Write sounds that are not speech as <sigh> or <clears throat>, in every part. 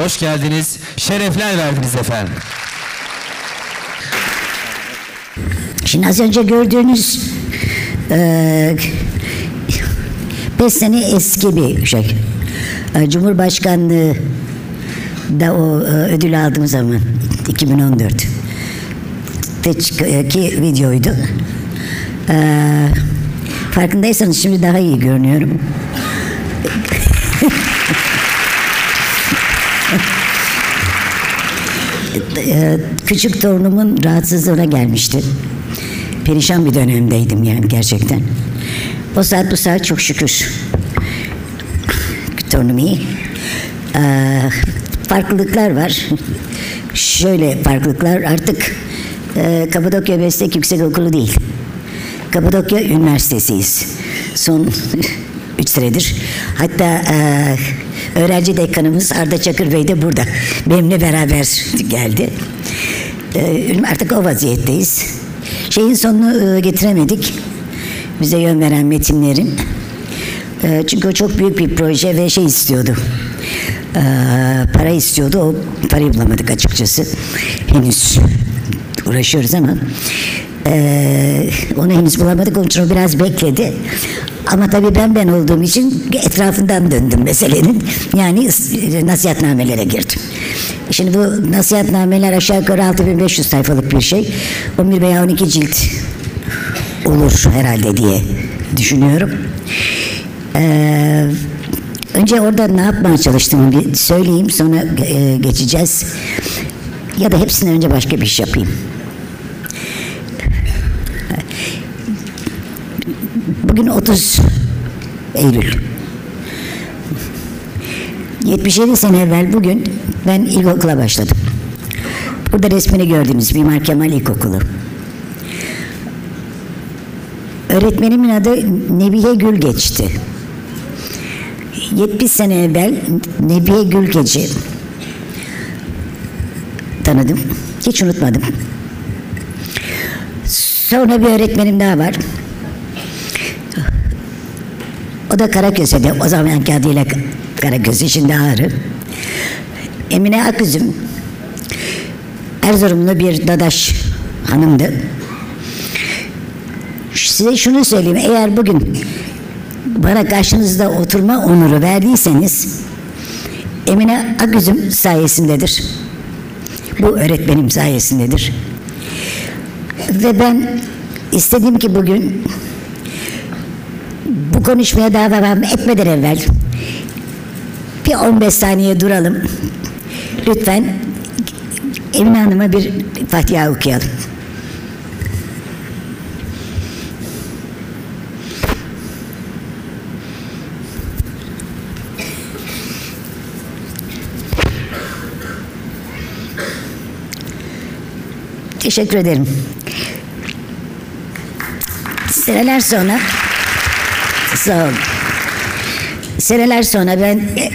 Hoş geldiniz, şerefler verdiniz efendim. Şimdi az önce gördüğünüz eee beş sene eski bir şey. E, Cumhurbaşkanlığı da o e, ödül aldığım zaman 2014 ki videoydu. Eee farkındaysanız şimdi daha iyi görünüyorum. <laughs> Eee, küçük torunumun rahatsızlığına gelmişti. Perişan bir dönemdeydim yani gerçekten. O saat bu saat çok şükür torunum iyi. Eee, farklılıklar var. Şöyle farklılıklar artık eee Kapadokya Meslek Yüksek Okulu değil. Kapadokya Üniversitesi'yiz. Son <laughs> üç senedir. Hatta eee, öğrenci dekanımız Arda Çakır Bey de burada. Benimle beraber geldi. Eee, artık o vaziyetteyiz. Şeyin sonunu eee, getiremedik. Bize yön veren metinlerin. Eee, çünkü o çok büyük bir proje ve şey istiyordu. Eee, para istiyordu. O parayı bulamadık açıkçası. Henüz uğraşıyoruz ama eee, onu henüz bulamadık. Onun için o biraz bekledi. Ama tabii ben ben olduğum için etrafından döndüm meselenin. Yani is- nasihatnamelere girdim. Şimdi bu nasihatnameler aşağı yukarı 6500 sayfalık bir şey. 11 veya 12 cilt olur herhalde diye düşünüyorum. Ee, önce orada ne yapmaya çalıştığımı bir söyleyeyim sonra e, geçeceğiz. Ya da hepsinden önce başka bir iş yapayım. Bugün 30 Eylül. 77 sene evvel bugün ben ilkokula başladım. Burada resmini gördüğünüz Mimar Kemal İlkokulu. Öğretmenimin adı Nebiye Gülgeç'ti. 70 sene evvel Nebiye Gülgeç'i tanıdım. Hiç unutmadım. Sonra bir öğretmenim daha var. O da Karaköy'de. O zamanki adıyla Karaköse, şimdi Ağrı. Emine Aküzüm. Erzurumlu bir dadaş hanımdı. Size şunu söyleyeyim. Eğer bugün bana karşınızda oturma onuru verdiyseniz Emine Aküzüm sayesindedir. Bu öğretmenim sayesindedir. Ve ben istedim ki bugün bu konuşmaya daha devam etmeden evvel bir 15 saniye duralım. Lütfen Emine Hanım'a bir Fatiha okuyalım. Teşekkür ederim. Seneler sonra sağ olun. Seneler sonra ben e,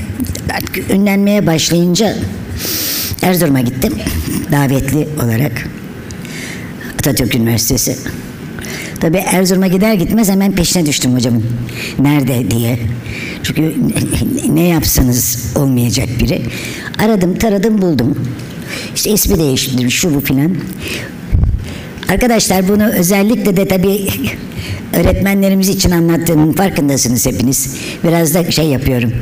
artık ünlenmeye başlayınca Erzurum'a gittim. Davetli olarak. Atatürk Üniversitesi. Tabii Erzurum'a gider gitmez hemen peşine düştüm hocamın. Nerede diye. Çünkü ne yapsanız olmayacak biri. Aradım, taradım, buldum. İşte ismi değiştirdim, şu bu filan. Arkadaşlar bunu özellikle de tabii öğretmenlerimiz için anlattığımın farkındasınız hepiniz. Biraz da şey yapıyorum.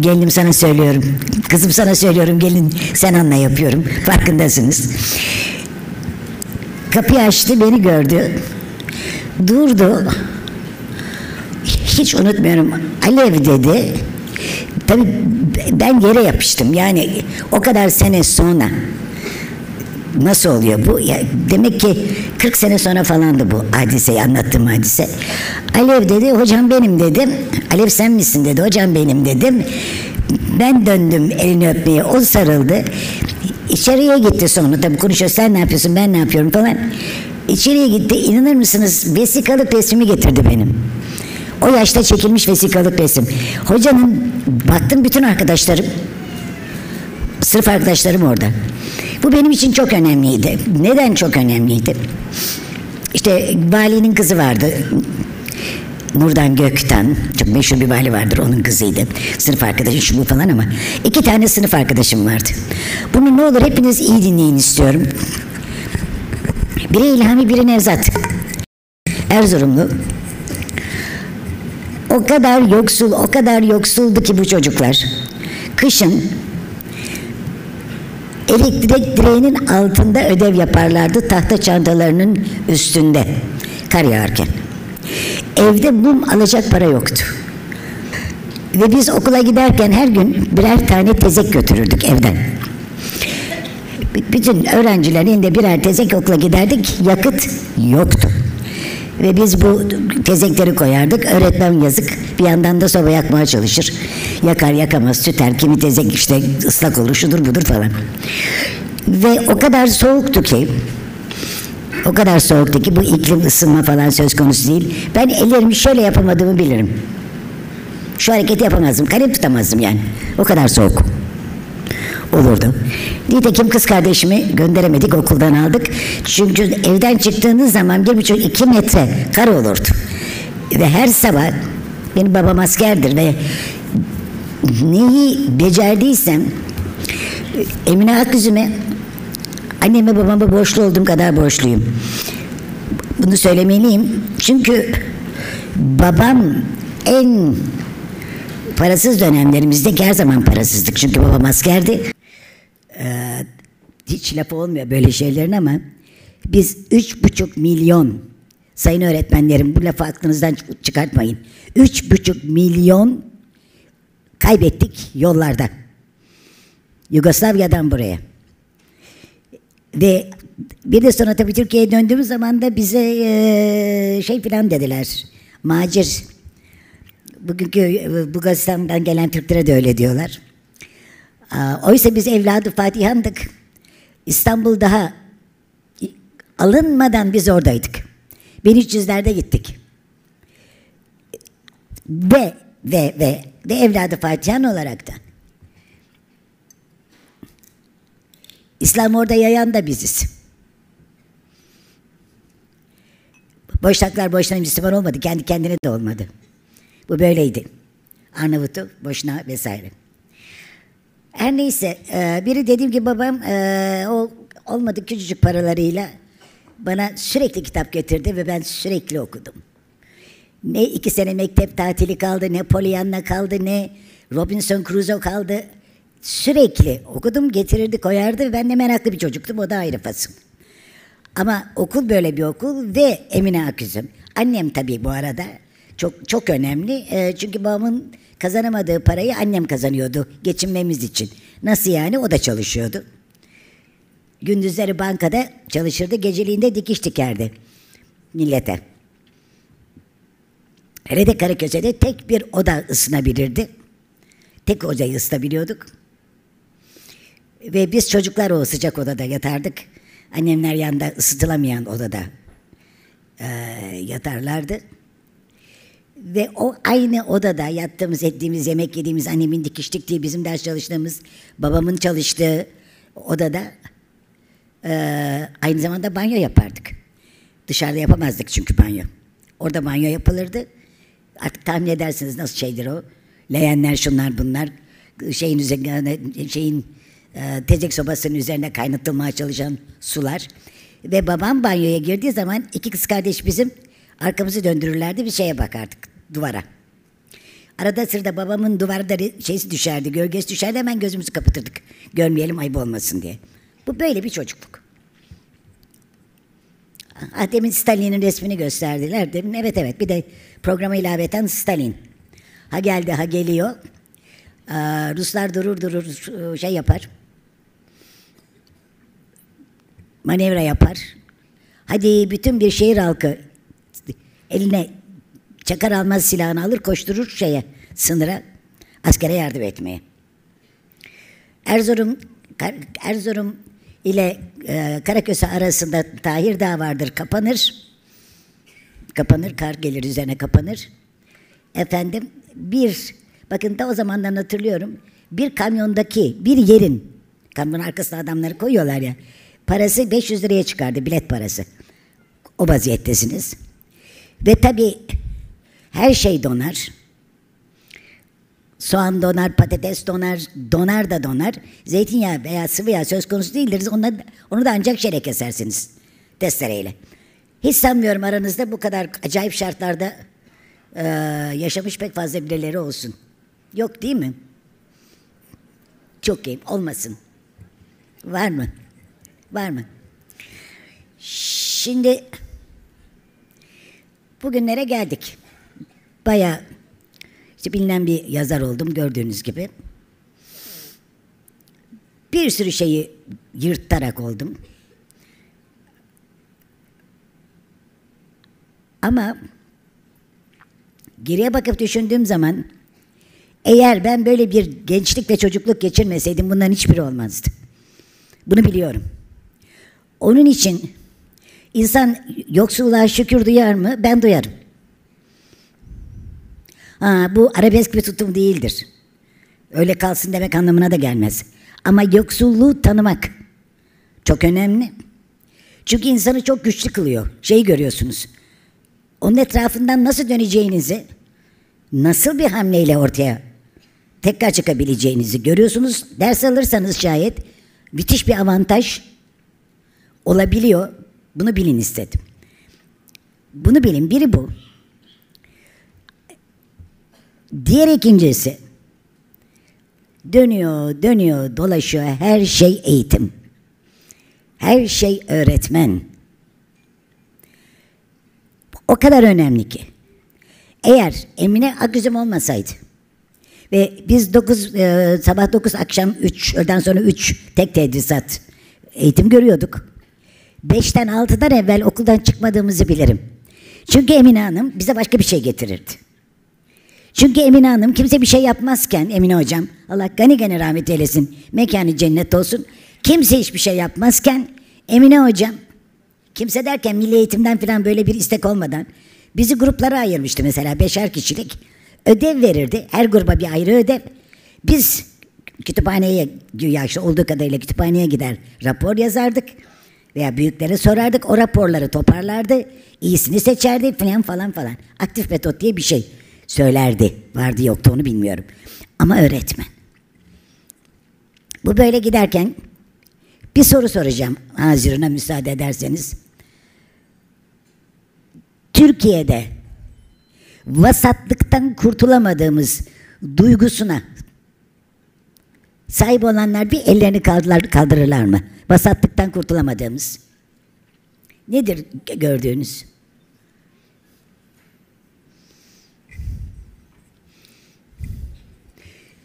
Gelinim sana söylüyorum. Kızım sana söylüyorum. Gelin sen anla yapıyorum. Farkındasınız. Kapıyı açtı beni gördü. Durdu. Hiç unutmuyorum. Alev dedi. Tabii ben yere yapıştım. Yani o kadar sene sonra nasıl oluyor bu? Ya demek ki 40 sene sonra falandı bu hadiseyi anlattığım hadise. Alev dedi, hocam benim dedim. Alev sen misin dedi, hocam benim dedim. Ben döndüm elini öpmeye, o sarıldı. İçeriye gitti sonra tabii konuşuyor, sen ne yapıyorsun, ben ne yapıyorum falan. İçeriye gitti, inanır mısınız vesikalık resmi getirdi benim. O yaşta çekilmiş vesikalık resim. Hocanın, baktım bütün arkadaşlarım, sırf arkadaşlarım orada. Bu benim için çok önemliydi. Neden çok önemliydi? İşte valinin kızı vardı. Nurdan Gökten, çok meşhur bir vali vardır onun kızıydı. Sınıf arkadaşı şu bu falan ama iki tane sınıf arkadaşım vardı. Bunu ne olur hepiniz iyi dinleyin istiyorum. Biri İlhami, biri Nevzat. Erzurumlu. O kadar yoksul, o kadar yoksuldu ki bu çocuklar. Kışın elektrik direğinin altında ödev yaparlardı tahta çantalarının üstünde kar yağarken. Evde mum alacak para yoktu. Ve biz okula giderken her gün birer tane tezek götürürdük evden. Bütün öğrencilerin elinde birer tezek okula giderdik. Yakıt yoktu. Ve biz bu tezekleri koyardık. Öğretmen yazık. Bir yandan da soba yakmaya çalışır. Yakar yakamaz tüter. Kimi tezek işte ıslak olur şudur budur falan. Ve o kadar soğuktu ki o kadar soğuktu ki bu iklim ısınma falan söz konusu değil. Ben ellerimi şöyle yapamadığımı bilirim. Şu hareketi yapamazdım. Kalem tutamazdım yani. O kadar soğuk olurdu. Nitekim kız kardeşimi gönderemedik okuldan aldık. Çünkü evden çıktığınız zaman bir buçuk iki metre kar olurdu. Ve her sabah benim babam askerdir ve neyi becerdiysem Emine Akgüzü'me anneme babama borçlu olduğum kadar borçluyum. Bunu söylemeliyim. Çünkü babam en parasız dönemlerimizde her zaman parasızdık. Çünkü babam askerdi. Ee, hiç lafı olmuyor böyle şeylerin ama biz üç buçuk milyon sayın öğretmenlerim bu lafı aklınızdan çık- çıkartmayın. Üç buçuk milyon kaybettik yollarda. Yugoslavya'dan buraya. Ve bir de sonra tabii Türkiye'ye döndüğümüz zaman da bize eee, şey filan dediler. Macir. Bugünkü e, Bulgaristan'dan gelen Türklere de öyle diyorlar. Oysa biz evladı Fatihan'dık. İstanbul daha alınmadan biz oradaydık. 1300'lerde gittik. Ve ve ve ve evladı Fatihan olarak da İslam orada yayan da biziz. Boşnaklar boşuna Müslüman olmadı. Kendi kendine de olmadı. Bu böyleydi. Arnavut'u, Boşna vesaire. Her neyse, e, biri dediğim gibi babam e, o olmadı küçücük paralarıyla bana sürekli kitap getirdi ve ben sürekli okudum. Ne iki sene mektep tatili kaldı, ne Pollyanna kaldı, ne Robinson Crusoe kaldı. Sürekli okudum, getirirdi, koyardı. Ben de meraklı bir çocuktum, o da ayrı fasıl. Ama okul böyle bir okul ve Emine Aküzüm. Annem tabii bu arada çok çok önemli. Ee, çünkü babamın kazanamadığı parayı annem kazanıyordu geçinmemiz için. Nasıl yani? O da çalışıyordu. Gündüzleri bankada çalışırdı, geceliğinde dikiş dikerdi millete. Hele de Karaköse'de tek bir oda ısınabilirdi. Tek odayı ısıtabiliyorduk. Ve biz çocuklar o sıcak odada yatardık. Annemler yanında ısıtılamayan odada eee, yatarlardı. Ve o aynı odada yattığımız, ettiğimiz, yemek yediğimiz, annemin dikiş diktiği, bizim ders çalıştığımız, babamın çalıştığı odada eee, aynı zamanda banyo yapardık. Dışarıda yapamazdık çünkü banyo. Orada banyo yapılırdı. Artık tahmin edersiniz nasıl şeydir o. Leğenler şunlar bunlar. Şeyin üzerine, şeyin e, tezek sobasının üzerine kaynatılmaya çalışan sular. Ve babam banyoya girdiği zaman iki kız kardeş bizim arkamızı döndürürlerdi bir şeye bakardık duvara. Arada sırada babamın duvarda şeysi düşerdi, gölgesi düşerdi hemen gözümüzü kapatırdık. Görmeyelim ayıp olmasın diye. Bu böyle bir çocukluk. Ah, demin Stalin'in resmini gösterdiler. Demin evet evet bir de programa ilaveten Stalin. Ha geldi ha geliyor. Aa, Ruslar durur durur şey yapar. Manevra yapar. Hadi bütün bir şehir halkı eline çakar almaz silahını alır koşturur şeye sınıra askere yardım etmeye. Erzurum Erzurum ile e, Karaköse arasında Tahir Dağı vardır kapanır. Kapanır kar gelir üzerine kapanır. Efendim bir bakın da o zamandan hatırlıyorum. Bir kamyondaki bir yerin kamyonun arkasına adamları koyuyorlar ya. Parası 500 liraya çıkardı bilet parası. O vaziyettesiniz. Ve tabii Her şey donar. Soğan donar, patates donar, donar da donar. Zeytinyağı veya sıvı yağ söz konusu değildir. Onu da, onu da ancak şeyle kesersiniz. Testereyle. Hiç sanmıyorum aranızda bu kadar acayip şartlarda e, yaşamış pek fazla birileri olsun. Yok değil mi? Çok iyi. Olmasın. Var mı? Var mı? Şimdi bugünlere geldik. Baya işte bilinen bir yazar oldum gördüğünüz gibi. Bir sürü şeyi yırtarak oldum. Ama geriye bakıp düşündüğüm zaman eğer ben böyle bir gençlik ve çocukluk geçirmeseydim bundan hiçbiri olmazdı. Bunu biliyorum. Onun için insan yoksulluğa şükür duyar mı? Ben duyarım. Ha, bu arabesk bir tutum değildir. Öyle kalsın demek anlamına da gelmez. Ama yoksulluğu tanımak çok önemli. Çünkü insanı çok güçlü kılıyor. Şeyi görüyorsunuz. Onun etrafından nasıl döneceğinizi, nasıl bir hamleyle ortaya tekrar çıkabileceğinizi görüyorsunuz. Ders alırsanız şayet müthiş bir avantaj olabiliyor. Bunu bilin istedim. Bunu bilin. Biri bu. Diğer ikincisi dönüyor, dönüyor, dolaşıyor. Her şey eğitim. Her şey öğretmen. O kadar önemli ki. Eğer Emine Akgüzüm olmasaydı ve biz 9 e, sabah 9 akşam 3 öğleden sonra 3 tek tedrisat eğitim görüyorduk. 5'ten 6'dan evvel okuldan çıkmadığımızı bilirim. Çünkü Emine Hanım bize başka bir şey getirirdi. Çünkü Emine Hanım kimse bir şey yapmazken Emine Hocam Allah gani gani rahmet eylesin mekanı cennet olsun. Kimse hiçbir şey yapmazken Emine Hocam kimse derken milli eğitimden falan böyle bir istek olmadan bizi gruplara ayırmıştı mesela beşer kişilik. Ödev verirdi. Her gruba bir ayrı ödev. Biz kütüphaneye güya işte olduğu kadarıyla kütüphaneye gider rapor yazardık. Veya büyüklere sorardık. O raporları toparlardı. iyisini seçerdi falan falan falan. Aktif metot diye bir şey söylerdi. Vardı yoktu onu bilmiyorum. Ama öğretmen. Bu böyle giderken bir soru soracağım Hazirun'a müsaade ederseniz. Türkiye'de vasatlıktan kurtulamadığımız duygusuna sahip olanlar bir ellerini kaldırırlar, kaldırırlar mı? Vasatlıktan kurtulamadığımız. Nedir gördüğünüz?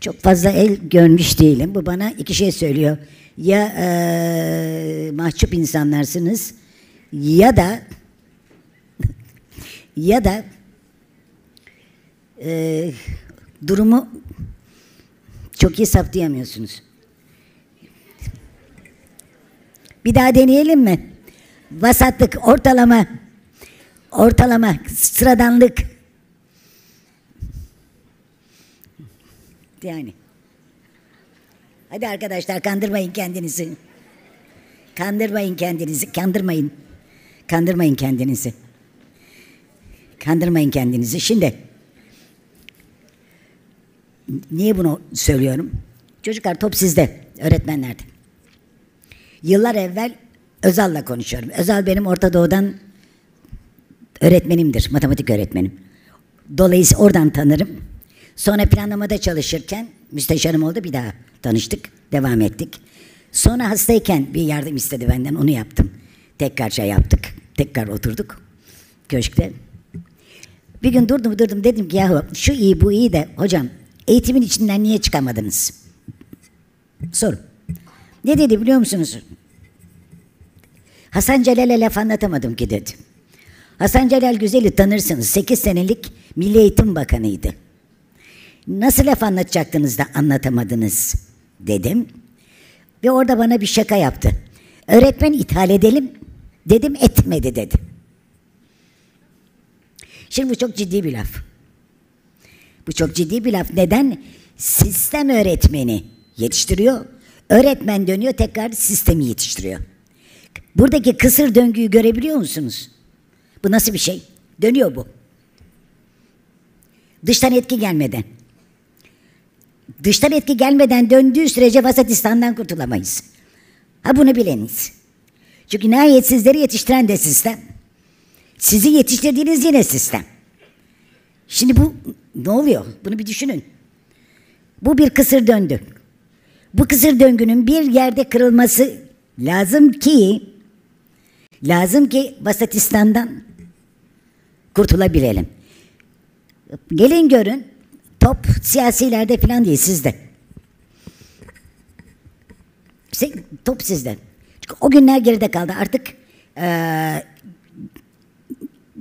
Çok fazla el görmüş değilim. Bu bana iki şey söylüyor. Ya e, mahcup insanlarsınız ya da <laughs> ya da e, durumu çok iyi saptayamıyorsunuz. Bir daha deneyelim mi? Vasatlık, ortalama, ortalama, sıradanlık. Yani. Hadi arkadaşlar kandırmayın kendinizi. Kandırmayın kendinizi, kandırmayın. Kandırmayın kendinizi. Kandırmayın kendinizi. Şimdi niye bunu söylüyorum? Çocuklar top sizde, öğretmenlerde. Yıllar evvel Özal'la konuşuyorum. Özal benim Orta Doğu'dan öğretmenimdir, matematik öğretmenim. Dolayısıyla oradan tanırım. Sonra planlamada çalışırken müsteşarım oldu bir daha tanıştık, devam ettik. Sonra hastayken bir yardım istedi benden, onu yaptım. Tekrar şey yaptık, tekrar oturduk köşkte. Bir gün durdum durdum dedim ki yahu şu iyi bu iyi de hocam eğitimin içinden niye çıkamadınız? Soru. Ne dedi biliyor musunuz? Hasan Celal'e laf anlatamadım ki dedi. Hasan Celal Güzel'i tanırsınız. 8 senelik Milli Eğitim Bakanıydı. Nasıl laf anlatacaktınız da anlatamadınız dedim. Ve orada bana bir şaka yaptı. Öğretmen ithal edelim dedim etmedi dedi. Şimdi bu çok ciddi bir laf. Bu çok ciddi bir laf. Neden? Sistem öğretmeni yetiştiriyor. Öğretmen dönüyor tekrar sistemi yetiştiriyor. Buradaki kısır döngüyü görebiliyor musunuz? Bu nasıl bir şey? Dönüyor bu. Dıştan etki gelmeden. Dıştan etki gelmeden döndüğü sürece vasatistan kurtulamayız. Ha bunu bileniz. Çünkü nihayet sizleri yetiştiren de sistem. Sizi yetiştirdiğiniz yine sistem. Şimdi bu ne oluyor? Bunu bir düşünün. Bu bir kısır döngü. Bu kısır döngünün bir yerde kırılması lazım ki lazım ki Vasatistan'dan kurtulabilelim. Gelin görün top siyasilerde falan değil sizde. Top sizde. Çünkü o günler geride kaldı. Artık e,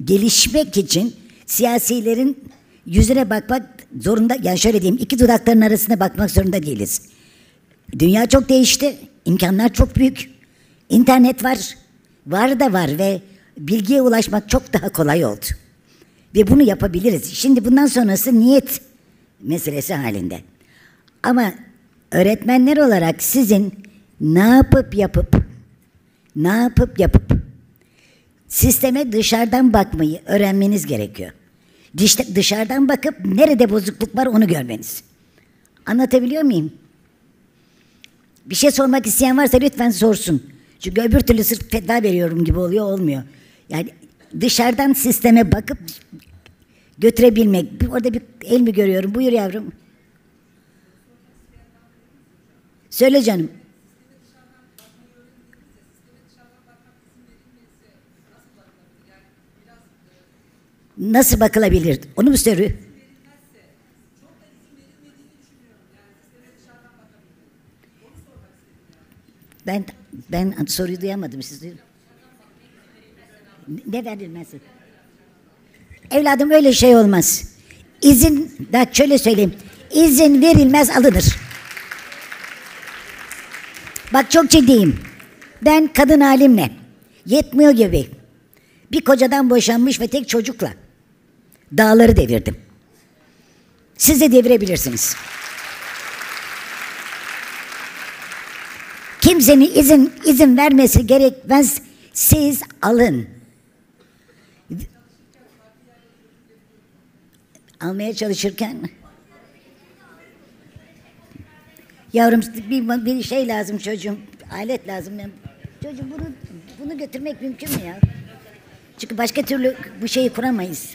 gelişmek için siyasilerin yüzüne bakmak zorunda, yani şöyle diyeyim, iki dudakların arasına bakmak zorunda değiliz. Dünya çok değişti, imkanlar çok büyük. İnternet var, var da var ve bilgiye ulaşmak çok daha kolay oldu. Ve bunu yapabiliriz. Şimdi bundan sonrası niyet meselesi halinde. Ama öğretmenler olarak sizin ne yapıp yapıp ne yapıp yapıp sisteme dışarıdan bakmayı öğrenmeniz gerekiyor. Dışarıdan bakıp nerede bozukluk var onu görmeniz. Anlatabiliyor muyum? Bir şey sormak isteyen varsa lütfen sorsun. Çünkü öbür türlü sırf fetva veriyorum gibi oluyor, olmuyor. Yani dışarıdan sisteme bakıp götürebilmek. Orada bir el mi görüyorum? Buyur yavrum. Söyle canım. Nasıl bakılabilir? Onu mu soruyor? Ben ben soruyu duyamadım siz duyun. Ne verilmez? Evladım öyle şey olmaz. İzin, da şöyle söyleyeyim. İzin verilmez alınır. Bak çok ciddiyim. Ben kadın halimle yetmiyor gibi bir kocadan boşanmış ve tek çocukla dağları devirdim. Siz de devirebilirsiniz. Kimsenin izin izin vermesi gerekmez. Siz alın. Almaya çalışırken Yavrum bir, bir şey lazım çocuğum. Alet lazım. Çocuğum bunu bunu götürmek mümkün mü ya? Çünkü başka türlü bu şeyi kuramayız.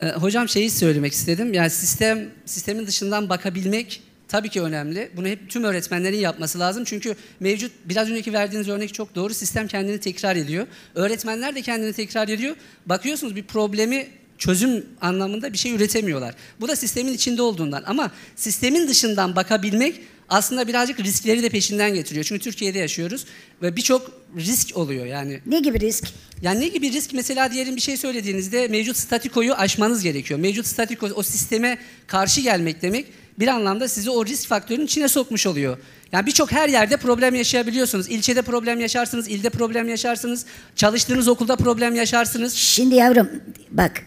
Ee, hocam şeyi söylemek istedim. Yani sistem sistemin dışından bakabilmek tabii ki önemli. Bunu hep tüm öğretmenlerin yapması lazım. Çünkü mevcut biraz önceki verdiğiniz örnek çok doğru. Sistem kendini tekrar ediyor. Öğretmenler de kendini tekrar ediyor. Bakıyorsunuz bir problemi çözüm anlamında bir şey üretemiyorlar. Bu da sistemin içinde olduğundan. Ama sistemin dışından bakabilmek aslında birazcık riskleri de peşinden getiriyor. Çünkü Türkiye'de yaşıyoruz ve birçok risk oluyor yani. Ne gibi risk? Yani ne gibi risk? Mesela diyelim bir şey söylediğinizde mevcut statikoyu aşmanız gerekiyor. Mevcut statiko o sisteme karşı gelmek demek bir anlamda sizi o risk faktörünün içine sokmuş oluyor. Yani birçok her yerde problem yaşayabiliyorsunuz. İlçede problem yaşarsınız, ilde problem yaşarsınız, çalıştığınız okulda problem yaşarsınız. Şimdi yavrum bak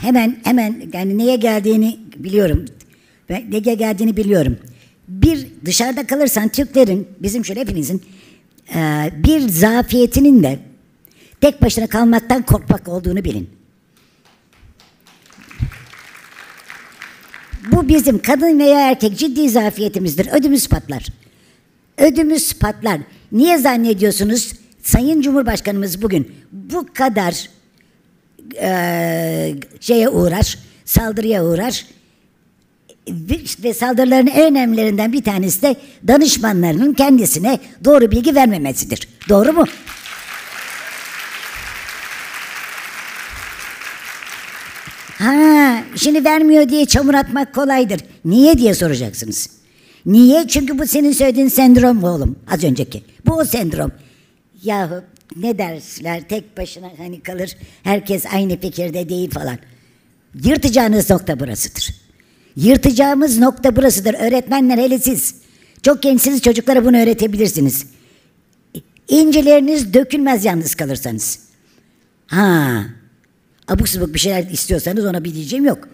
hemen hemen yani neye geldiğini biliyorum. Ben neye geldiğini biliyorum. Bir dışarıda kalırsan Türklerin, bizim şöyle hepinizin e, bir zafiyetinin de tek başına kalmaktan korkmak olduğunu bilin. Bu bizim kadın veya erkek ciddi zafiyetimizdir. Ödümüz patlar. Ödümüz patlar. Niye zannediyorsunuz Sayın Cumhurbaşkanımız bugün bu kadar e, şeye uğrar, saldırıya uğrar ve saldırıların en önemlilerinden bir tanesi de danışmanlarının kendisine doğru bilgi vermemesidir. Doğru mu? Ha, şimdi vermiyor diye çamur atmak kolaydır. Niye diye soracaksınız. Niye? Çünkü bu senin söylediğin sendrom oğlum. Az önceki. Bu o sendrom. Yahu ne dersler tek başına hani kalır. Herkes aynı fikirde değil falan. Yırtacağınız nokta burasıdır. Yırtacağımız nokta burasıdır. Öğretmenler hele siz. Çok gençsiniz çocuklara bunu öğretebilirsiniz. İncileriniz dökülmez yalnız kalırsanız. Ha, abuk subuk bir şeyler istiyorsanız ona bir diyeceğim yok.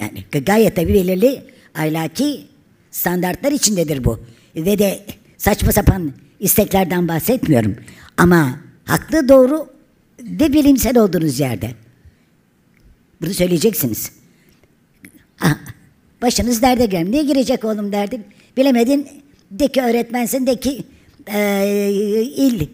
Yani gayet tabii belirli ahlaki standartlar içindedir bu. Ve de saçma sapan isteklerden bahsetmiyorum. Ama haklı doğru ve bilimsel olduğunuz yerde. Bunu söyleyeceksiniz. Ha, başınız derde geldi. Niye girecek oğlum derdin? Bilemedin de ki öğretmensin de ki e, il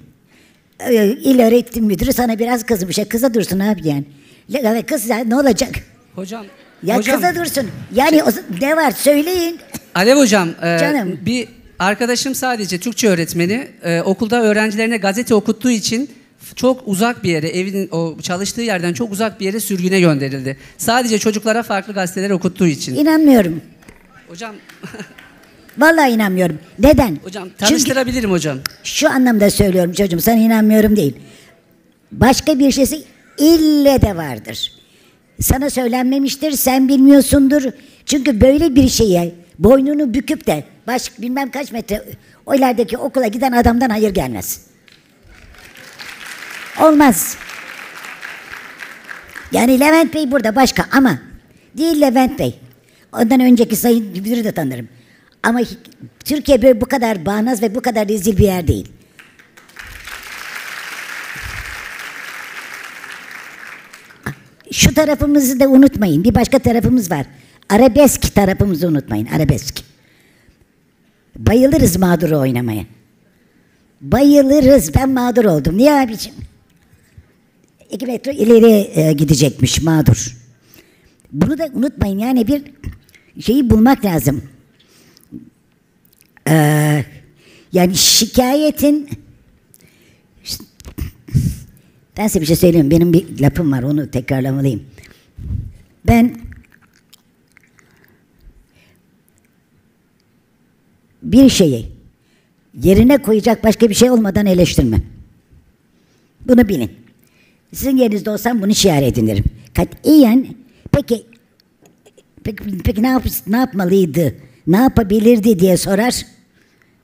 e, il öğretim müdürü sana biraz kızmış. Ya kıza dursun abi yani. Ya, kız ya, ne olacak? Hocam, Ya hocam kıza dursun. Yani o, ne var söyleyin. Alev hocam, e, Canım. bir arkadaşım sadece Türkçe öğretmeni e, okulda öğrencilerine gazete okuttuğu için çok uzak bir yere, evinin o çalıştığı yerden çok uzak bir yere sürgüne gönderildi. Sadece çocuklara farklı gazeteler okuttuğu için. İnanmıyorum. Hocam, <laughs> Vallahi inanmıyorum. Neden? hocam tanıştırabilirim hocam. şu anlamda söylüyorum çocuğum. Sana inanmıyorum değil. Başka bir şeysi ille de vardır. Sana söylenmemiştir, sen bilmiyorsundur. Çünkü böyle bir şeye boynunu büküp de baş bilmem kaç metre o ilerideki okula giden adamdan hayır gelmez. Olmaz. Yani Levent Bey burada başka ama değil Levent Bey. Ondan önceki sayın müdürü de tanırım. Ama Türkiye böyle bu kadar bağnaz ve bu kadar rezil bir yer değil. Şu tarafımızı da unutmayın. Bir başka tarafımız var. Arabesk tarafımızı unutmayın. Arabesk. Bayılırız mağduru oynamaya. Bayılırız. Ben mağdur oldum. Niye abiciğim? İki metre ileri e, gidecekmiş mağdur. Bunu da unutmayın. Yani bir şeyi bulmak lazım. Ee, yani şikayetin ben size bir şey söyleyeyim. Benim bir lafım var. Onu tekrarlamalıyım. Ben bir şeyi yerine koyacak başka bir şey olmadan eleştirmem. Bunu bilin. Sizin yerinizde olsam bunu şiar edinirim. Katiyen peki peki, peki ne, yap, ne yapmalıydı, ne yapabilirdi diye sorar.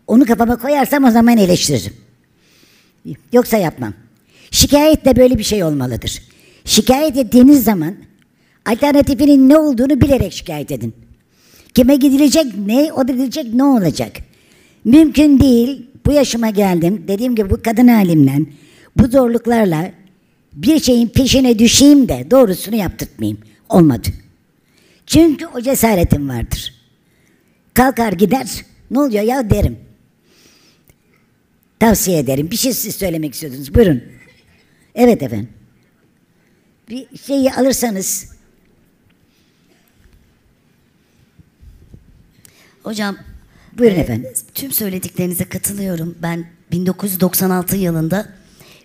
Onu kafama koyarsam o zaman eleştiririm. Yoksa yapmam. Şikayet de böyle bir şey olmalıdır. Şikayet ettiğiniz zaman alternatifinin ne olduğunu bilerek şikayet edin. Kime gidilecek ne, o da ne olacak. Mümkün değil. Bu yaşıma geldim. Dediğim gibi bu kadın halimle, bu zorluklarla bir şeyin peşine düşeyim de doğrusunu yaptırtmayayım. Olmadı. Çünkü o cesaretim vardır. Kalkar gider, ne oluyor ya derim. Tavsiye ederim. Bir şey siz söylemek istiyordunuz. Buyurun. Evet efendim. Bir şeyi alırsanız Hocam Buyurun e, efendim. Tüm söylediklerinize katılıyorum. Ben 1996 yılında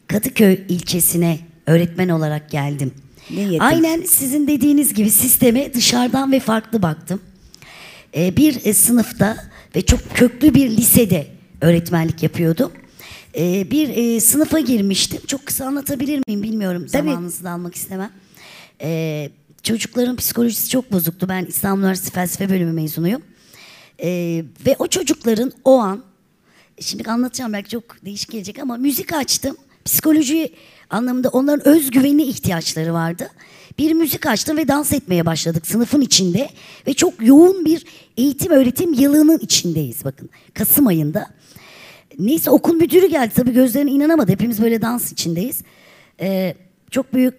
Kadıköy ilçesine öğretmen olarak geldim. Yediniz? Aynen sizin dediğiniz gibi sisteme dışarıdan ve farklı baktım. E, bir e, sınıfta ve çok köklü bir lisede öğretmenlik yapıyordum. E, bir e, sınıfa girmiştim. Çok kısa anlatabilir miyim bilmiyorum. Tabii. Zamanınızı da almak istemem. E, çocukların psikolojisi çok bozuktu. Ben İstanbul Üniversitesi Felsefe Bölümü mezunuyum. Ee, ve o çocukların o an şimdi anlatacağım belki çok değişik gelecek ama müzik açtım. Psikoloji anlamında onların özgüvenine ihtiyaçları vardı. Bir müzik açtım ve dans etmeye başladık sınıfın içinde ve çok yoğun bir eğitim öğretim yılının içindeyiz bakın Kasım ayında. Neyse okul müdürü geldi tabii gözlerine inanamadı. Hepimiz böyle dans içindeyiz. Ee, çok büyük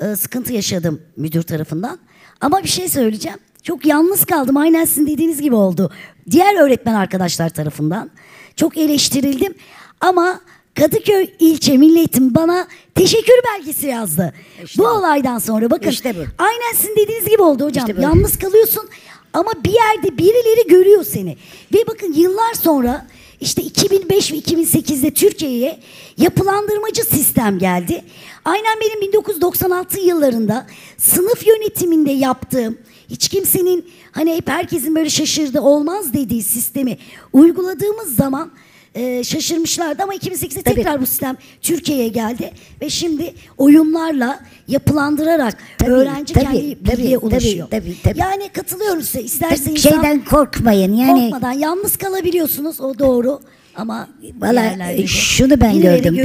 e, sıkıntı yaşadım müdür tarafından. Ama bir şey söyleyeceğim. Çok yalnız kaldım. Aynen sizin dediğiniz gibi oldu. Diğer öğretmen arkadaşlar tarafından. Çok eleştirildim. Ama Kadıköy ilçe Milli Eğitim bana teşekkür belgesi yazdı. İşte bu bu. olaydan sonra bakın. İşte bu. Aynen sizin dediğiniz gibi oldu hocam. İşte böyle. Yalnız kalıyorsun ama bir yerde birileri görüyor seni. Ve bakın yıllar sonra işte 2005 ve 2008'de Türkiye'ye yapılandırmacı sistem geldi. Aynen benim 1996 yıllarında sınıf yönetiminde yaptığım hiç kimsenin hani hep herkesin böyle şaşırdı olmaz dediği sistemi uyguladığımız zaman e, şaşırmışlardı ama 2008'de Tabii. tekrar bu sistem Türkiye'ye geldi ve şimdi oyunlarla yapılandırarak Tabii, öğrenci tabii, kendi tabii, bilgiye tabii, ulaşıyor. tabii, tabii. Yani katılıyorum size. İsterse Tabii insan şeyden korkmayın. Yani korkmadan yalnız kalabiliyorsunuz o doğru ama Valla de şunu ben gördüm.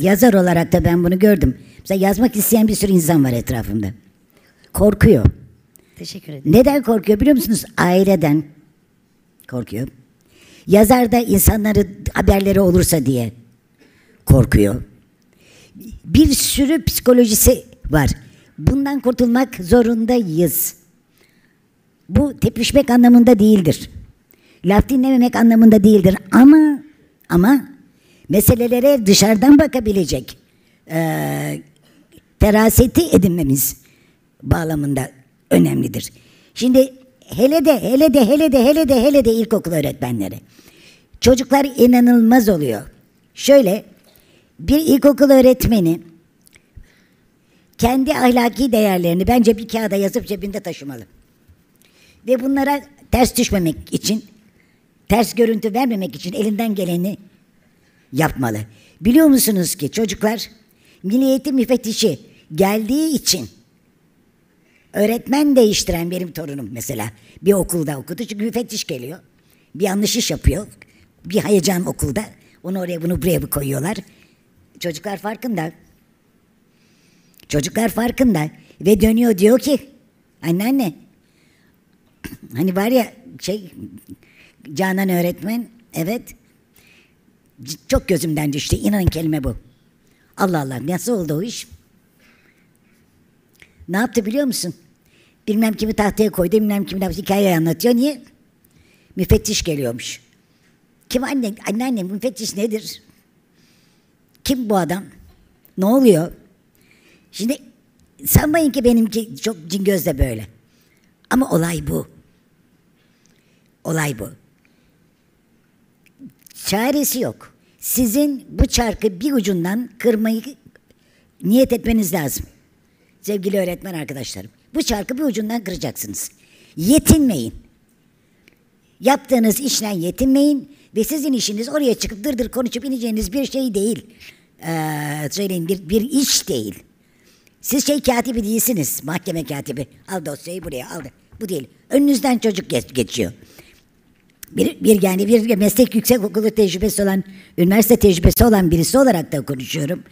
Yazar olarak da ben bunu gördüm. Mesela yazmak isteyen bir sürü insan var etrafımda. Korkuyor. Teşekkür ederim. Neden korkuyor biliyor musunuz? Aileden korkuyor. Yazar da insanları haberleri olursa diye korkuyor. Bir sürü psikolojisi var. Bundan kurtulmak zorundayız. Bu tepişmek anlamında değildir. Laf dinlememek anlamında değildir. Ama ama meselelere dışarıdan bakabilecek eee feraseti edinmemiz bağlamında önemlidir. Şimdi hele de hele de hele de hele de hele de ilkokul öğretmenleri. Çocuklar inanılmaz oluyor. Şöyle bir ilkokul öğretmeni kendi ahlaki değerlerini bence bir kağıda yazıp cebinde taşımalı. Ve bunlara ters düşmemek için, ters görüntü vermemek için elinden geleni yapmalı. Biliyor musunuz ki çocuklar Milli Eğitim Müfettişi geldiği için öğretmen değiştiren benim torunum mesela bir okulda okudu çünkü müfettiş geliyor. Bir yanlış iş yapıyor. Bir heyecan okulda. Onu oraya bunu buraya bir koyuyorlar. Çocuklar farkında. Çocuklar farkında. Ve dönüyor diyor ki anneanne <clears throat> hani var ya şey Canan öğretmen evet çok gözümden düştü. İnanın kelime bu. Allah Allah nasıl oldu o iş? Ne yaptı biliyor musun? Bilmem kimi tahtaya koydu, bilmem kimi hikaye anlatıyor. Niye? Müfettiş geliyormuş. Kim anne? Anneanne müfettiş nedir? Kim bu adam? Ne oluyor? Şimdi sanmayın ki benimki çok cingöz de böyle. Ama olay bu. Olay bu. Çaresi yok. Sizin bu çarkı bir ucundan kırmayı niyet etmeniz lazım. Sevgili öğretmen arkadaşlarım. Bu çarkı bir ucundan kıracaksınız. Yetinmeyin. Yaptığınız işle yetinmeyin ve sizin işiniz oraya çıkıp dırdır konuşup ineceğiniz bir şey değil. Ee, söyleyin bir, bir iş değil. Siz şey katibi değilsiniz. Mahkeme katibi. Al dosyayı buraya al. Bu değil. Önünüzden çocuk geç, geçiyor. Bir, bir yani bir meslek yüksek okulu tecrübesi olan, üniversite tecrübesi olan birisi olarak da konuşuyorum.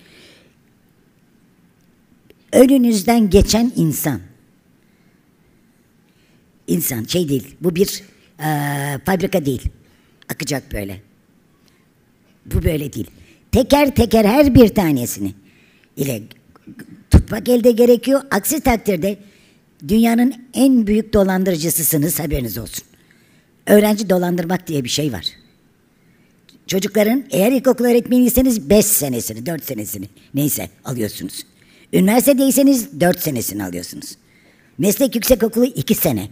Önünüzden geçen insan. İnsan şey değil. Bu bir eee, fabrika değil. Akacak böyle. Bu böyle değil. Teker teker her bir tanesini ile tutmak elde gerekiyor. Aksi takdirde dünyanın en büyük dolandırıcısısınız haberiniz olsun. Öğrenci dolandırmak diye bir şey var. Çocukların eğer ilkokul öğretmeniyseniz 5 senesini, 4 senesini neyse alıyorsunuz. Üniversitedeyseniz 4 senesini alıyorsunuz. Meslek yüksekokulu 2 sene.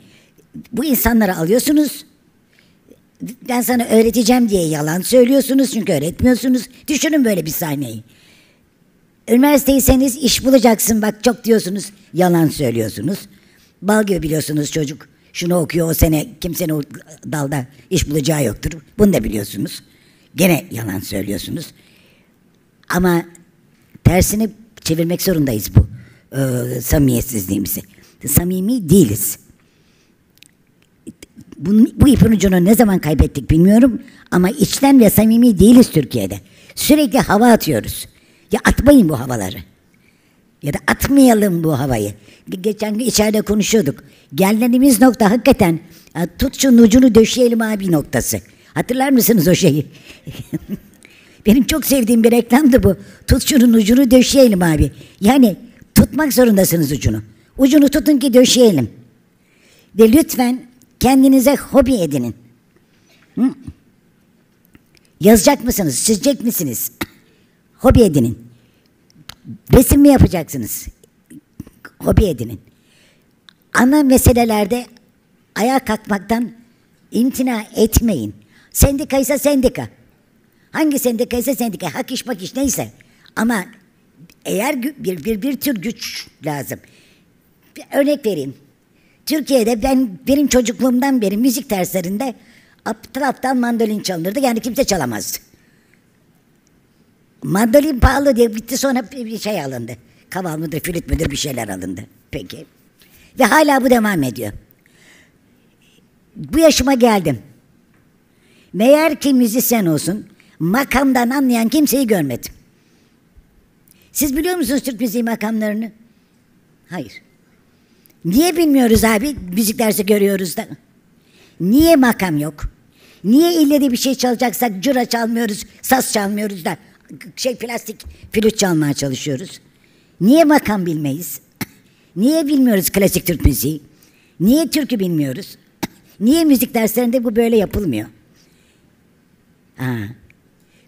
Bu insanları alıyorsunuz. Ben sana öğreteceğim diye yalan söylüyorsunuz çünkü öğretmiyorsunuz. Düşünün böyle bir sahneyi. Üniversiteyseniz iş bulacaksın bak çok diyorsunuz. Yalan söylüyorsunuz. Bal gibi biliyorsunuz çocuk. Şunu okuyor o sene kimsenin o dalda iş bulacağı yoktur. Bunu da biliyorsunuz. Gene yalan söylüyorsunuz. Ama tersini çevirmek zorundayız bu e, samimiyetsizliğimizi. Samimi değiliz. Bunun, bu ipin ucunu ne zaman kaybettik bilmiyorum ama içten ve samimi değiliz Türkiye'de. Sürekli hava atıyoruz. Ya atmayın bu havaları. Ya da atmayalım bu havayı. Geçen gün içeride konuşuyorduk. Geldiğimiz nokta hakikaten tut şunun ucunu döşeyelim abi noktası. Hatırlar mısınız o şeyi? <laughs> Benim çok sevdiğim bir reklamdı bu. Tut şunun ucunu döşeyelim abi. Yani tutmak zorundasınız ucunu. Ucunu tutun ki döşeyelim. Ve lütfen kendinize hobi edinin. Hı? Yazacak mısınız? Çizecek misiniz? hobi edinin. Resim mi yapacaksınız? Hobi edinin. Ana meselelerde ayağa kalkmaktan imtina etmeyin. Sendika ise sendika. Hangi sendika ise sendika. Hak iş bak iş neyse. Ama eğer bir, bir, bir tür güç lazım. Bir örnek vereyim. Türkiye'de ben benim çocukluğumdan beri müzik derslerinde taraftan mandolin çalınırdı. Yani kimse çalamazdı. Mandolin pahalı diye bitti sonra bir şey alındı. Kaval mıdır, flüt müdür bir şeyler alındı. Peki. Ve hala bu devam ediyor. Bu yaşıma geldim. Meğer ki müzisyen olsun, makamdan anlayan kimseyi görmedim. Siz biliyor musunuz Türk müziği makamlarını? Hayır. Niye bilmiyoruz abi? Müzik dersi görüyoruz da. Niye makam yok? Niye ille de bir şey çalacaksak cıra çalmıyoruz, saz çalmıyoruz da şey plastik flüt çalmaya çalışıyoruz? Niye makam bilmeyiz? Niye bilmiyoruz klasik Türk müziği? Niye türkü bilmiyoruz? Niye müzik derslerinde bu böyle yapılmıyor? Ha.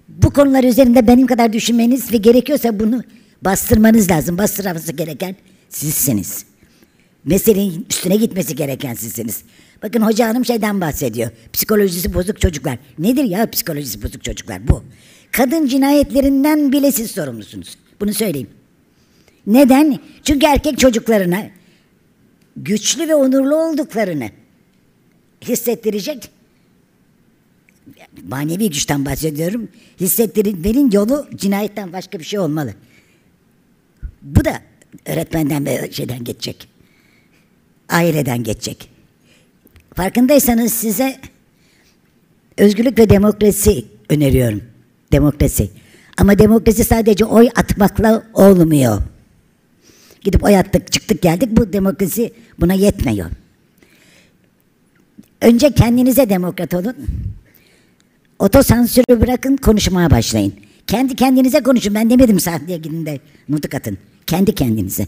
Bu konular üzerinde benim kadar düşünmeniz ve gerekiyorsa bunu bastırmanız lazım. Bastırması gereken sizsiniz. Meselenin üstüne gitmesi gereken sizsiniz. Bakın hoca hanım şeyden bahsediyor. Psikolojisi bozuk çocuklar. Nedir ya psikolojisi bozuk çocuklar? Bu. Kadın cinayetlerinden bile siz sorumlusunuz. Bunu söyleyeyim. Neden? Çünkü erkek çocuklarına güçlü ve onurlu olduklarını hissettirecek manevi güçten bahsediyorum. Hissettirmenin yolu cinayetten başka bir şey olmalı. Bu da öğretmenden ve şeyden geçecek. Aileden geçecek. Farkındaysanız size özgürlük ve demokrasi öneriyorum. Demokrasi. Ama demokrasi sadece oy atmakla olmuyor. Gidip oy attık, çıktık geldik. Bu demokrasi buna yetmiyor. Önce kendinize demokrat olun. Otosansürü bırakın, konuşmaya başlayın. Kendi kendinize konuşun. Ben demedim sahneye gidin de nutuk atın. Kendi kendinize.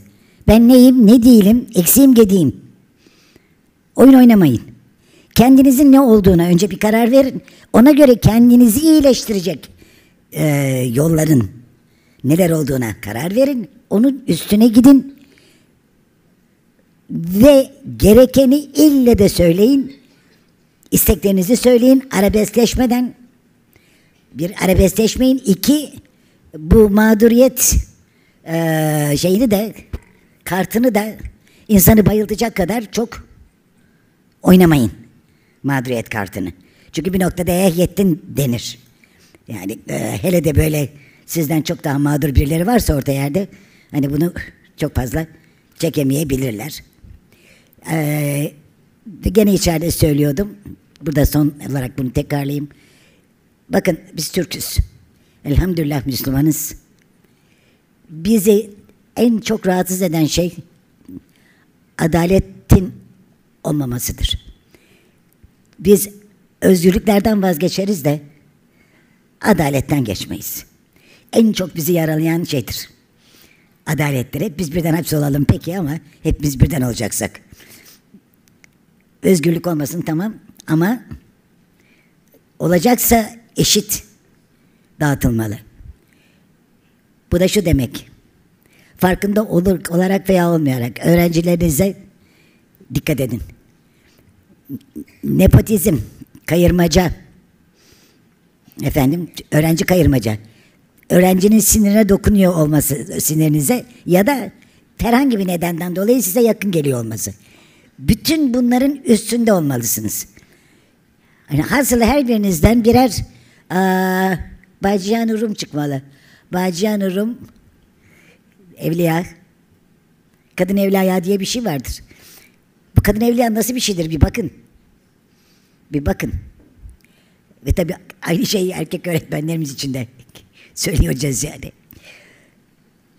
Ben neyim, ne değilim, eksiğim, gediğim. Oyun oynamayın. Kendinizin ne olduğuna önce bir karar verin. Ona göre kendinizi iyileştirecek e, yolların neler olduğuna karar verin. Onun üstüne gidin. Ve gerekeni ille de söyleyin. İsteklerinizi söyleyin arabeskleşmeden. Bir arabeskleşmeyin. iki bu mağduriyet e, şeyini de kartını da insanı bayıltacak kadar çok oynamayın mağduriyet kartını. Çünkü bir noktada eh yettin denir. Yani e, hele de böyle sizden çok daha mağdur birileri varsa orta yerde hani bunu çok fazla çekemeyebilirler. Ee, gene içeride söylüyordum. Burada son olarak bunu tekrarlayayım. Bakın biz Türk'üz. Elhamdülillah Müslümanız. Bizi en çok rahatsız eden şey adaletin olmamasıdır. Biz özgürlüklerden vazgeçeriz de adaletten geçmeyiz. En çok bizi yaralayan şeydir. Adalettir. Hep biz birden hapse olalım peki ama hep biz birden olacaksak. Özgürlük olmasın tamam ama olacaksa eşit dağıtılmalı. Bu da şu demek. Farkında olur olarak veya olmayarak öğrencilerinize dikkat edin. Nepotizm, kayırmaca, efendim öğrenci kayırmaca, öğrencinin sinirine dokunuyor olması sinirinize ya da herhangi bir nedenden dolayı size yakın geliyor olması. Bütün bunların üstünde olmalısınız. Yani hasılı her birinizden birer aa, Bacıyan Rum çıkmalı. Bacıyan Rum evliya. Kadın evliya diye bir şey vardır. Bu kadın evliya nasıl bir şeydir bir bakın. Bir bakın. Ve tabii aynı şeyi erkek öğretmenlerimiz için de <laughs> söyleyeceğiz yani.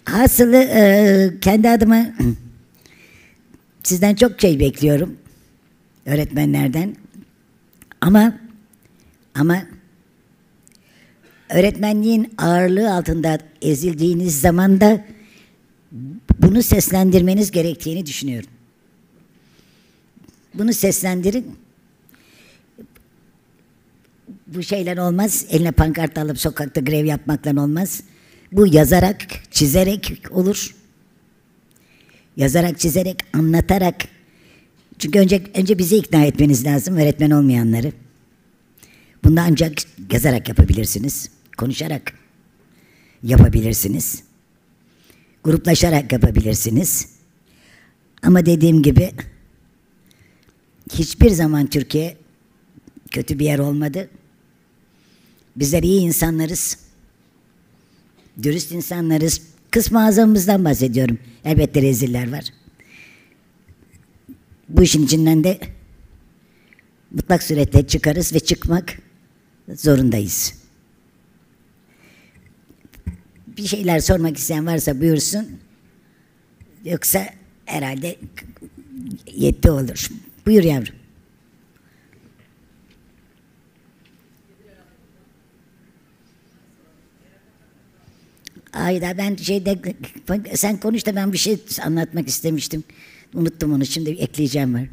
Hasılı e, kendi adıma <clears throat> sizden çok şey bekliyorum. Öğretmenlerden. Ama ama öğretmenliğin ağırlığı altında ezildiğiniz zaman da bunu seslendirmeniz gerektiğini düşünüyorum. Bunu seslendirin. Bu şeyler olmaz. Eline pankart alıp sokakta grev yapmakla olmaz. Bu yazarak, çizerek olur. Yazarak, çizerek, anlatarak. Çünkü önce önce bizi ikna etmeniz lazım, öğretmen olmayanları. Bunu ancak yazarak yapabilirsiniz. Konuşarak yapabilirsiniz. Gruplaşarak yapabilirsiniz. Ama dediğim gibi hiçbir zaman Türkiye kötü bir yer olmadı. Bizler iyi insanlarız. Dürüst insanlarız. Kısmı azamımızdan bahsediyorum. Elbette reziller var. Bu işin içinden de mutlak suretle çıkarız ve çıkmak zorundayız. Bir şeyler sormak isteyen varsa buyursun. Yoksa herhalde yetti olur. Buyur yavrum. Ayda ben şeyde sen konuş da ben bir şey anlatmak istemiştim. Unuttum onu şimdi ekleyeceğim var.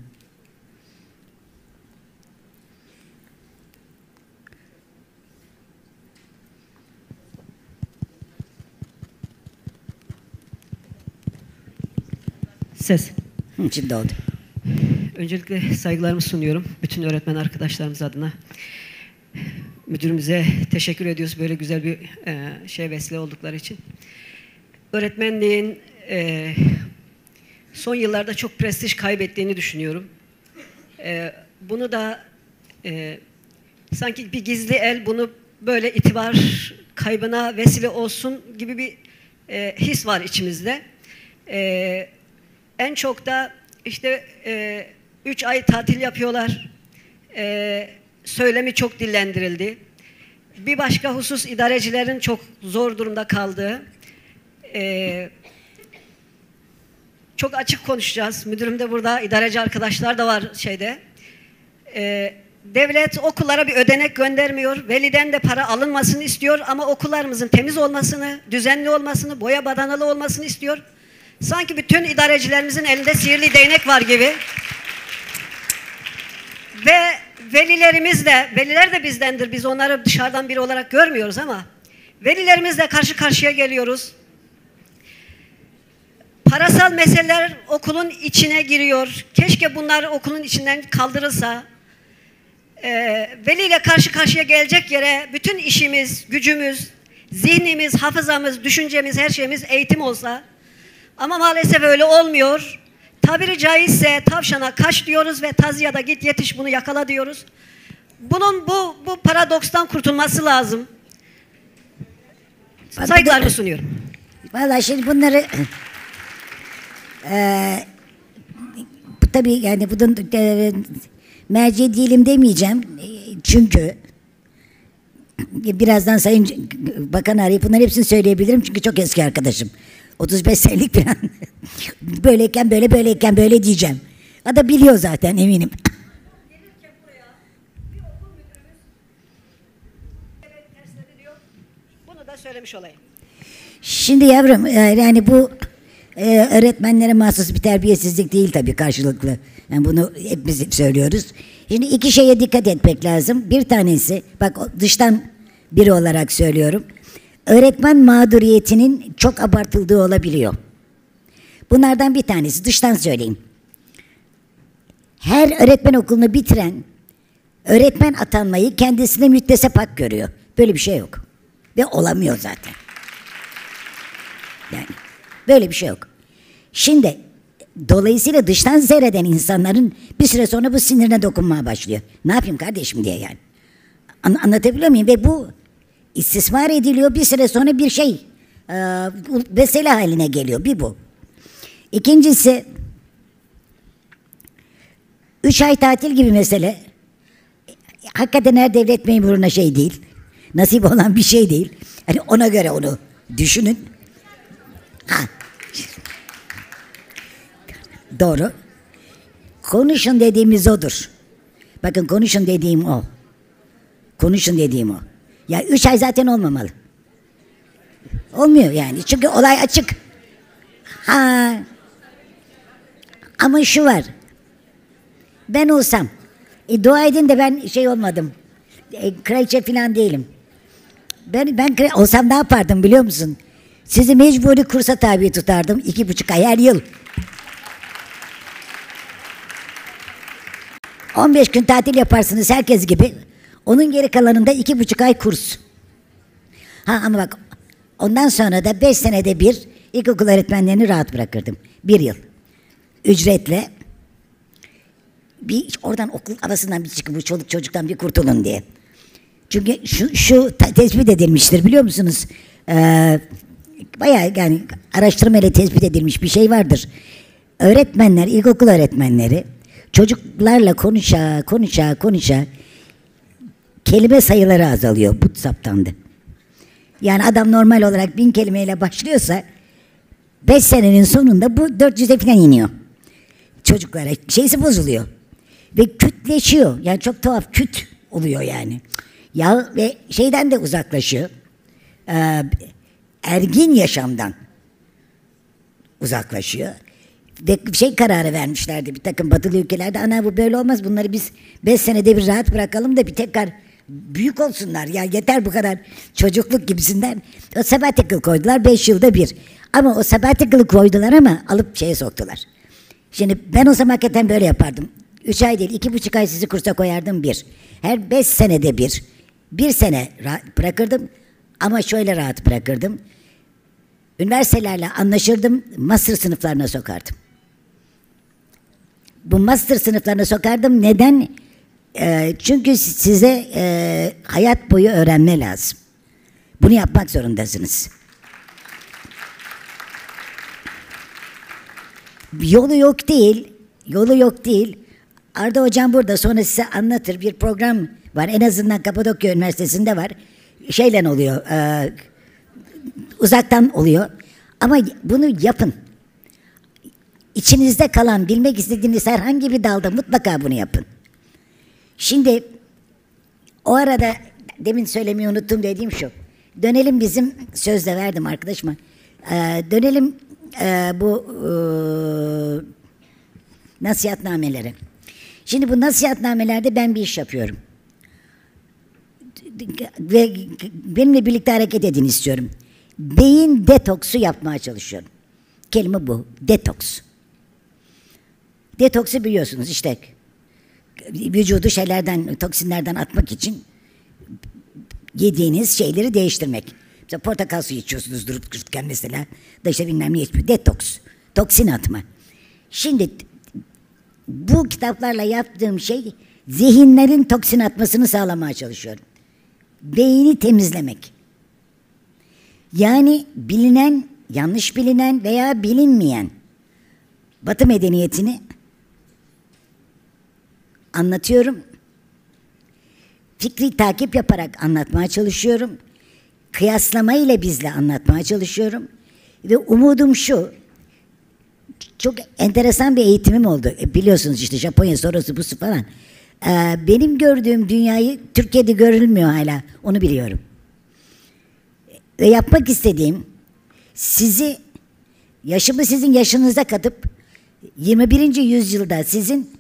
Ses. Şimdi oldu. Öncelikle saygılarımı sunuyorum bütün öğretmen arkadaşlarımız adına. Müdürümüze teşekkür ediyoruz böyle güzel bir e, şey vesile oldukları için. Öğretmenliğin e, son yıllarda çok prestij kaybettiğini düşünüyorum. E, bunu da e, sanki bir gizli el bunu böyle itibar kaybına vesile olsun gibi bir e, his var içimizde. E, en çok da işte e, üç ay tatil yapıyorlar. E, söylemi çok dillendirildi. Bir başka husus idarecilerin çok zor durumda kaldığı. E, çok açık konuşacağız. Müdürüm de burada, idareci arkadaşlar da var şeyde. E, devlet okullara bir ödenek göndermiyor. Veliden de para alınmasını istiyor ama okullarımızın temiz olmasını, düzenli olmasını, boya badanalı olmasını istiyor. Sanki bütün idarecilerimizin elinde sihirli değnek var gibi. Ve velilerimiz de, veliler de bizdendir. Biz onları dışarıdan biri olarak görmüyoruz ama velilerimizle karşı karşıya geliyoruz. Parasal meseleler okulun içine giriyor. Keşke bunlar okulun içinden kaldırılsa. Ee, veliyle karşı karşıya gelecek yere bütün işimiz, gücümüz, zihnimiz, hafızamız, düşüncemiz, her şeyimiz eğitim olsa. Ama maalesef öyle olmuyor. Tabiri caizse tavşana kaç diyoruz ve taziyada git yetiş bunu yakala diyoruz. Bunun bu, bu paradokstan kurtulması lazım. Saygılarımı sunuyorum. Vallahi şimdi bunları eee <clears throat> bu tabii yani bunun e, merci değilim demeyeceğim. E, Çünkü birazdan Sayın Bakan arayıp bunların hepsini söyleyebilirim çünkü çok eski arkadaşım. 35 senelik falan. <laughs> böyleyken böyle böyleyken böyle diyeceğim. O da biliyor zaten eminim. Bunu da söylemiş olayım. Şimdi yavrum e, yani bu e, öğretmenlere mahsus bir terbiyesizlik değil tabii karşılıklı. Yani bunu hepimiz söylüyoruz. Şimdi iki şeye dikkat etmek lazım. Bir tanesi bak dıştan biri olarak söylüyorum. Öğretmen mağduriyetinin çok abartıldığı olabiliyor. Bunlardan bir tanesi dıştan söyleyeyim. Her öğretmen okulunu bitiren öğretmen atanmayı kendisine müttesep hak görüyor. Böyle bir şey yok. Ve olamıyor zaten. Yani böyle bir şey yok. Şimdi dolayısıyla dıştan seyreden insanların bir süre sonra bu sinirine dokunmaya başlıyor. Ne yapayım kardeşim diye yani. An- anlatabiliyor muyum? Ve bu istismar ediliyor bir süre sonra bir şey e, mesele haline geliyor. Bir bu. İkincisi üç ay tatil gibi mesele hakikaten her devlet memuruna şey değil. Nasip olan bir şey değil. Hani ona göre onu düşünün. Ha. Doğru. Konuşun dediğimiz odur. Bakın konuşun dediğim o. Konuşun dediğim o. Ya üç ay zaten olmamalı. Olmuyor yani. Çünkü olay açık. Ha. Ama şu var. Ben olsam. E, dua edin de ben şey olmadım. E, kraliçe falan değilim. Ben, ben olsam ne yapardım biliyor musun? Sizi mecburi kursa tabi tutardım. iki buçuk ay her yıl. 15 gün tatil yaparsınız herkes gibi. Onun geri kalanında iki buçuk ay kurs. Ha ama bak ondan sonra da beş senede bir ilkokul öğretmenlerini rahat bırakırdım. Bir yıl. Ücretle. Bir oradan okul havasından bir çıkıp bu çoluk çocuktan bir kurtulun diye. Çünkü şu, şu tespit edilmiştir biliyor musunuz? Ee, bayağı yani araştırma ile tespit edilmiş bir şey vardır. Öğretmenler, ilkokul öğretmenleri çocuklarla konuşa konuşa konuşa kelime sayıları azalıyor. Bu saptandı. Yani adam normal olarak bin kelimeyle başlıyorsa beş senenin sonunda bu 400'e falan iniyor. Çocuklara şeysi bozuluyor. Ve kütleşiyor. Yani çok tuhaf küt oluyor yani. Ya ve şeyden de uzaklaşıyor. Ee, ergin yaşamdan uzaklaşıyor. Ve şey kararı vermişlerdi bir takım batılı ülkelerde. Ana bu böyle olmaz bunları biz beş senede bir rahat bırakalım da bir tekrar büyük olsunlar. Ya yeter bu kadar çocukluk gibisinden. O sabbatical koydular beş yılda bir. Ama o sabbatical'ı koydular ama alıp şeye soktular. Şimdi ben o zaman hakikaten böyle yapardım. Üç ay değil, iki buçuk ay sizi kursa koyardım bir. Her beş senede bir. Bir sene bırakırdım ama şöyle rahat bırakırdım. Üniversitelerle anlaşırdım, master sınıflarına sokardım. Bu master sınıflarına sokardım. Neden? Ee, çünkü size e, hayat boyu öğrenme lazım. Bunu yapmak zorundasınız. Yolu yok değil, yolu yok değil. Arda hocam burada sonra size anlatır bir program var. En azından Kapadokya Üniversitesi'nde var. Şeyle oluyor, e, uzaktan oluyor. Ama bunu yapın. İçinizde kalan, bilmek istediğiniz herhangi bir dalda mutlaka bunu yapın. Şimdi o arada demin söylemeyi unuttum dediğim şu. Dönelim bizim sözde verdim arkadaşıma. Ee, dönelim e, bu e, nasihatnamelere. Şimdi bu nasihatnamelerde ben bir iş yapıyorum. Ve benimle birlikte hareket edin istiyorum. Beyin detoksu yapmaya çalışıyorum. Kelime bu. Detoks. Detoksu biliyorsunuz işte vücudu şeylerden, toksinlerden atmak için yediğiniz şeyleri değiştirmek. Mesela portakal suyu içiyorsunuz durup dururken mesela da işte bilmem ne içmiyor. Detoks. Toksin atma. Şimdi bu kitaplarla yaptığım şey zihinlerin toksin atmasını sağlamaya çalışıyorum. Beyni temizlemek. Yani bilinen, yanlış bilinen veya bilinmeyen Batı medeniyetini anlatıyorum. Fikri takip yaparak anlatmaya çalışıyorum. Kıyaslama ile bizle anlatmaya çalışıyorum. Ve umudum şu, çok enteresan bir eğitimim oldu. E, biliyorsunuz işte Japonya sonrası bu falan. Ee, benim gördüğüm dünyayı Türkiye'de görülmüyor hala. Onu biliyorum. Ve yapmak istediğim sizi yaşımı sizin yaşınıza katıp 21. yüzyılda sizin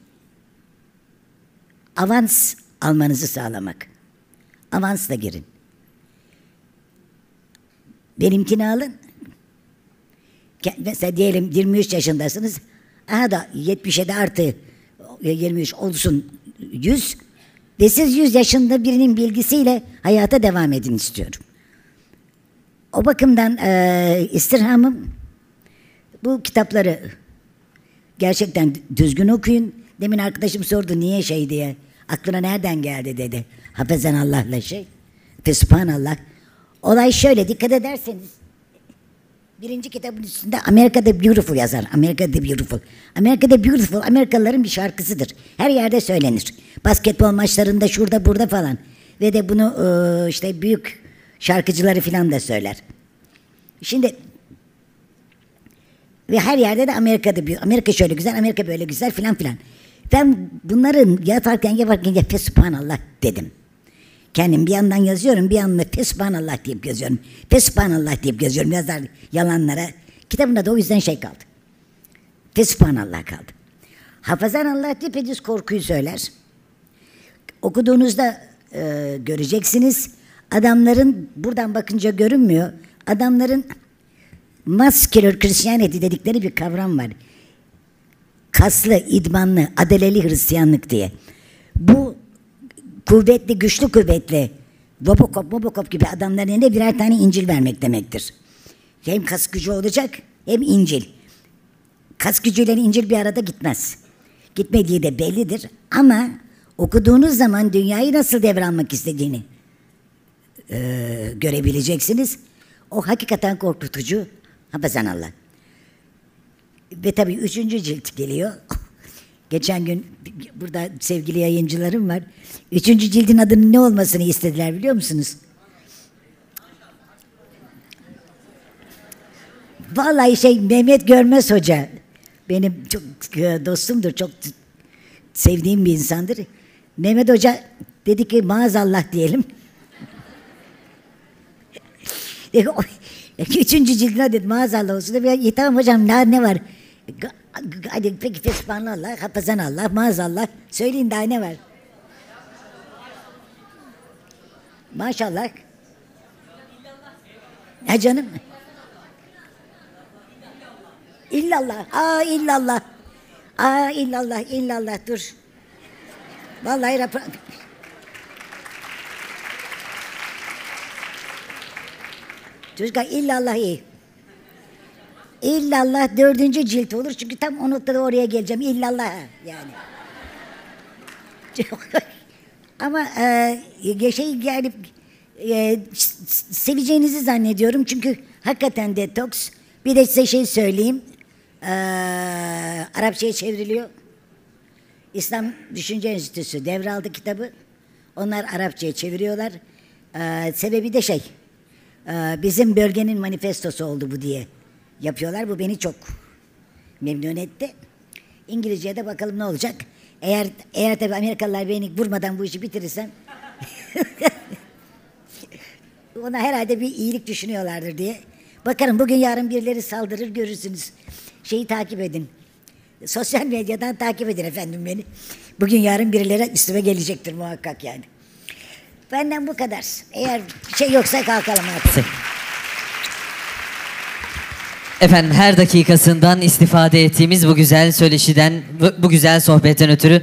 avans almanızı sağlamak. Avansla girin. Benimkini alın. Mesela diyelim 23 yaşındasınız. Aha da 77 artı 23 olsun 100. Ve siz 100 yaşında birinin bilgisiyle hayata devam edin istiyorum. O bakımdan e, istirhamım bu kitapları gerçekten düzgün okuyun. Demin arkadaşım sordu niye şey diye. Aklına nereden geldi dedi. Hafezen Allah'la şey. Fesubhanallah. Olay şöyle dikkat ederseniz birinci kitabın üstünde Amerika'da Beautiful yazar. Amerika'da Beautiful. Amerika'da Beautiful Amerikalıların bir şarkısıdır. Her yerde söylenir. Basketbol maçlarında şurada burada falan. Ve de bunu e, işte büyük şarkıcıları falan da söyler. Şimdi ve her yerde de Amerika'da Amerika şöyle güzel, Amerika böyle güzel filan filan. Ben bunların yaparken yaparken ya Fesubhanallah dedim. Kendim bir yandan yazıyorum, bir yandan Fesubhanallah deyip yazıyorum. Fesubhanallah deyip yazıyorum yazar yalanlara. Kitabımda da o yüzden şey kaldı. Fesubhanallah kaldı. Hafazan Allah düpedüz korkuyu söyler. Okuduğunuzda e, göreceksiniz. Adamların buradan bakınca görünmüyor. Adamların muscular Christianity dedikleri bir kavram var. Kaslı, idmanlı, adeleli Hristiyanlık diye. Bu kuvvetli, güçlü kuvvetli Robocop, Robocop gibi adamların eline birer tane İncil vermek demektir. Hem kas gücü olacak hem İncil. Kas gücüyle İncil bir arada gitmez. Gitmediği de bellidir ama okuduğunuz zaman dünyayı nasıl devralmak istediğini e, görebileceksiniz. O hakikaten korkutucu. Hafazan Allah. Ve tabii üçüncü cilt geliyor. <laughs> Geçen gün burada sevgili yayıncılarım var. Üçüncü cildin adının ne olmasını istediler biliyor musunuz? Vallahi şey Mehmet Görmez Hoca benim çok e, dostumdur, çok sevdiğim bir insandır. Mehmet Hoca dedi ki maazallah diyelim. <laughs> Üçüncü cildine dedim maazallah olsun. "İyi, tamam hocam ne, ne var? Hadi peki fesbhanallah, hafazan Allah, maazallah. Söyleyin daha ne var? Maşallah. Ha canım? İllallah. Aa illallah. Aa illallah, illallah dur. Vallahi rapor... Çocuklar illallah iyi. İllallah dördüncü cilt olur çünkü tam o noktada oraya geleceğim. İllallah yani. <laughs> Ama e, şey yani e, seveceğinizi zannediyorum çünkü hakikaten detoks. Bir de size şey söyleyeyim. E, Arapçaya çevriliyor. İslam Düşünce Enstitüsü devraldı kitabı. Onlar Arapçaya çeviriyorlar. E, sebebi de şey, e, bizim bölgenin manifestosu oldu bu diye yapıyorlar. Bu beni çok memnun etti. İngilizce'ye de bakalım ne olacak. Eğer eğer tabii Amerikalılar beni vurmadan bu işi bitirirsem <laughs> ona herhalde bir iyilik düşünüyorlardır diye. Bakarım bugün yarın birileri saldırır görürsünüz. Şeyi takip edin. Sosyal medyadan takip edin efendim beni. Bugün yarın birileri üstüme gelecektir muhakkak yani. Benden bu kadar. Eğer şey yoksa kalkalım artık. Efendim her dakikasından istifade ettiğimiz bu güzel söyleşiden, bu güzel sohbetten ötürü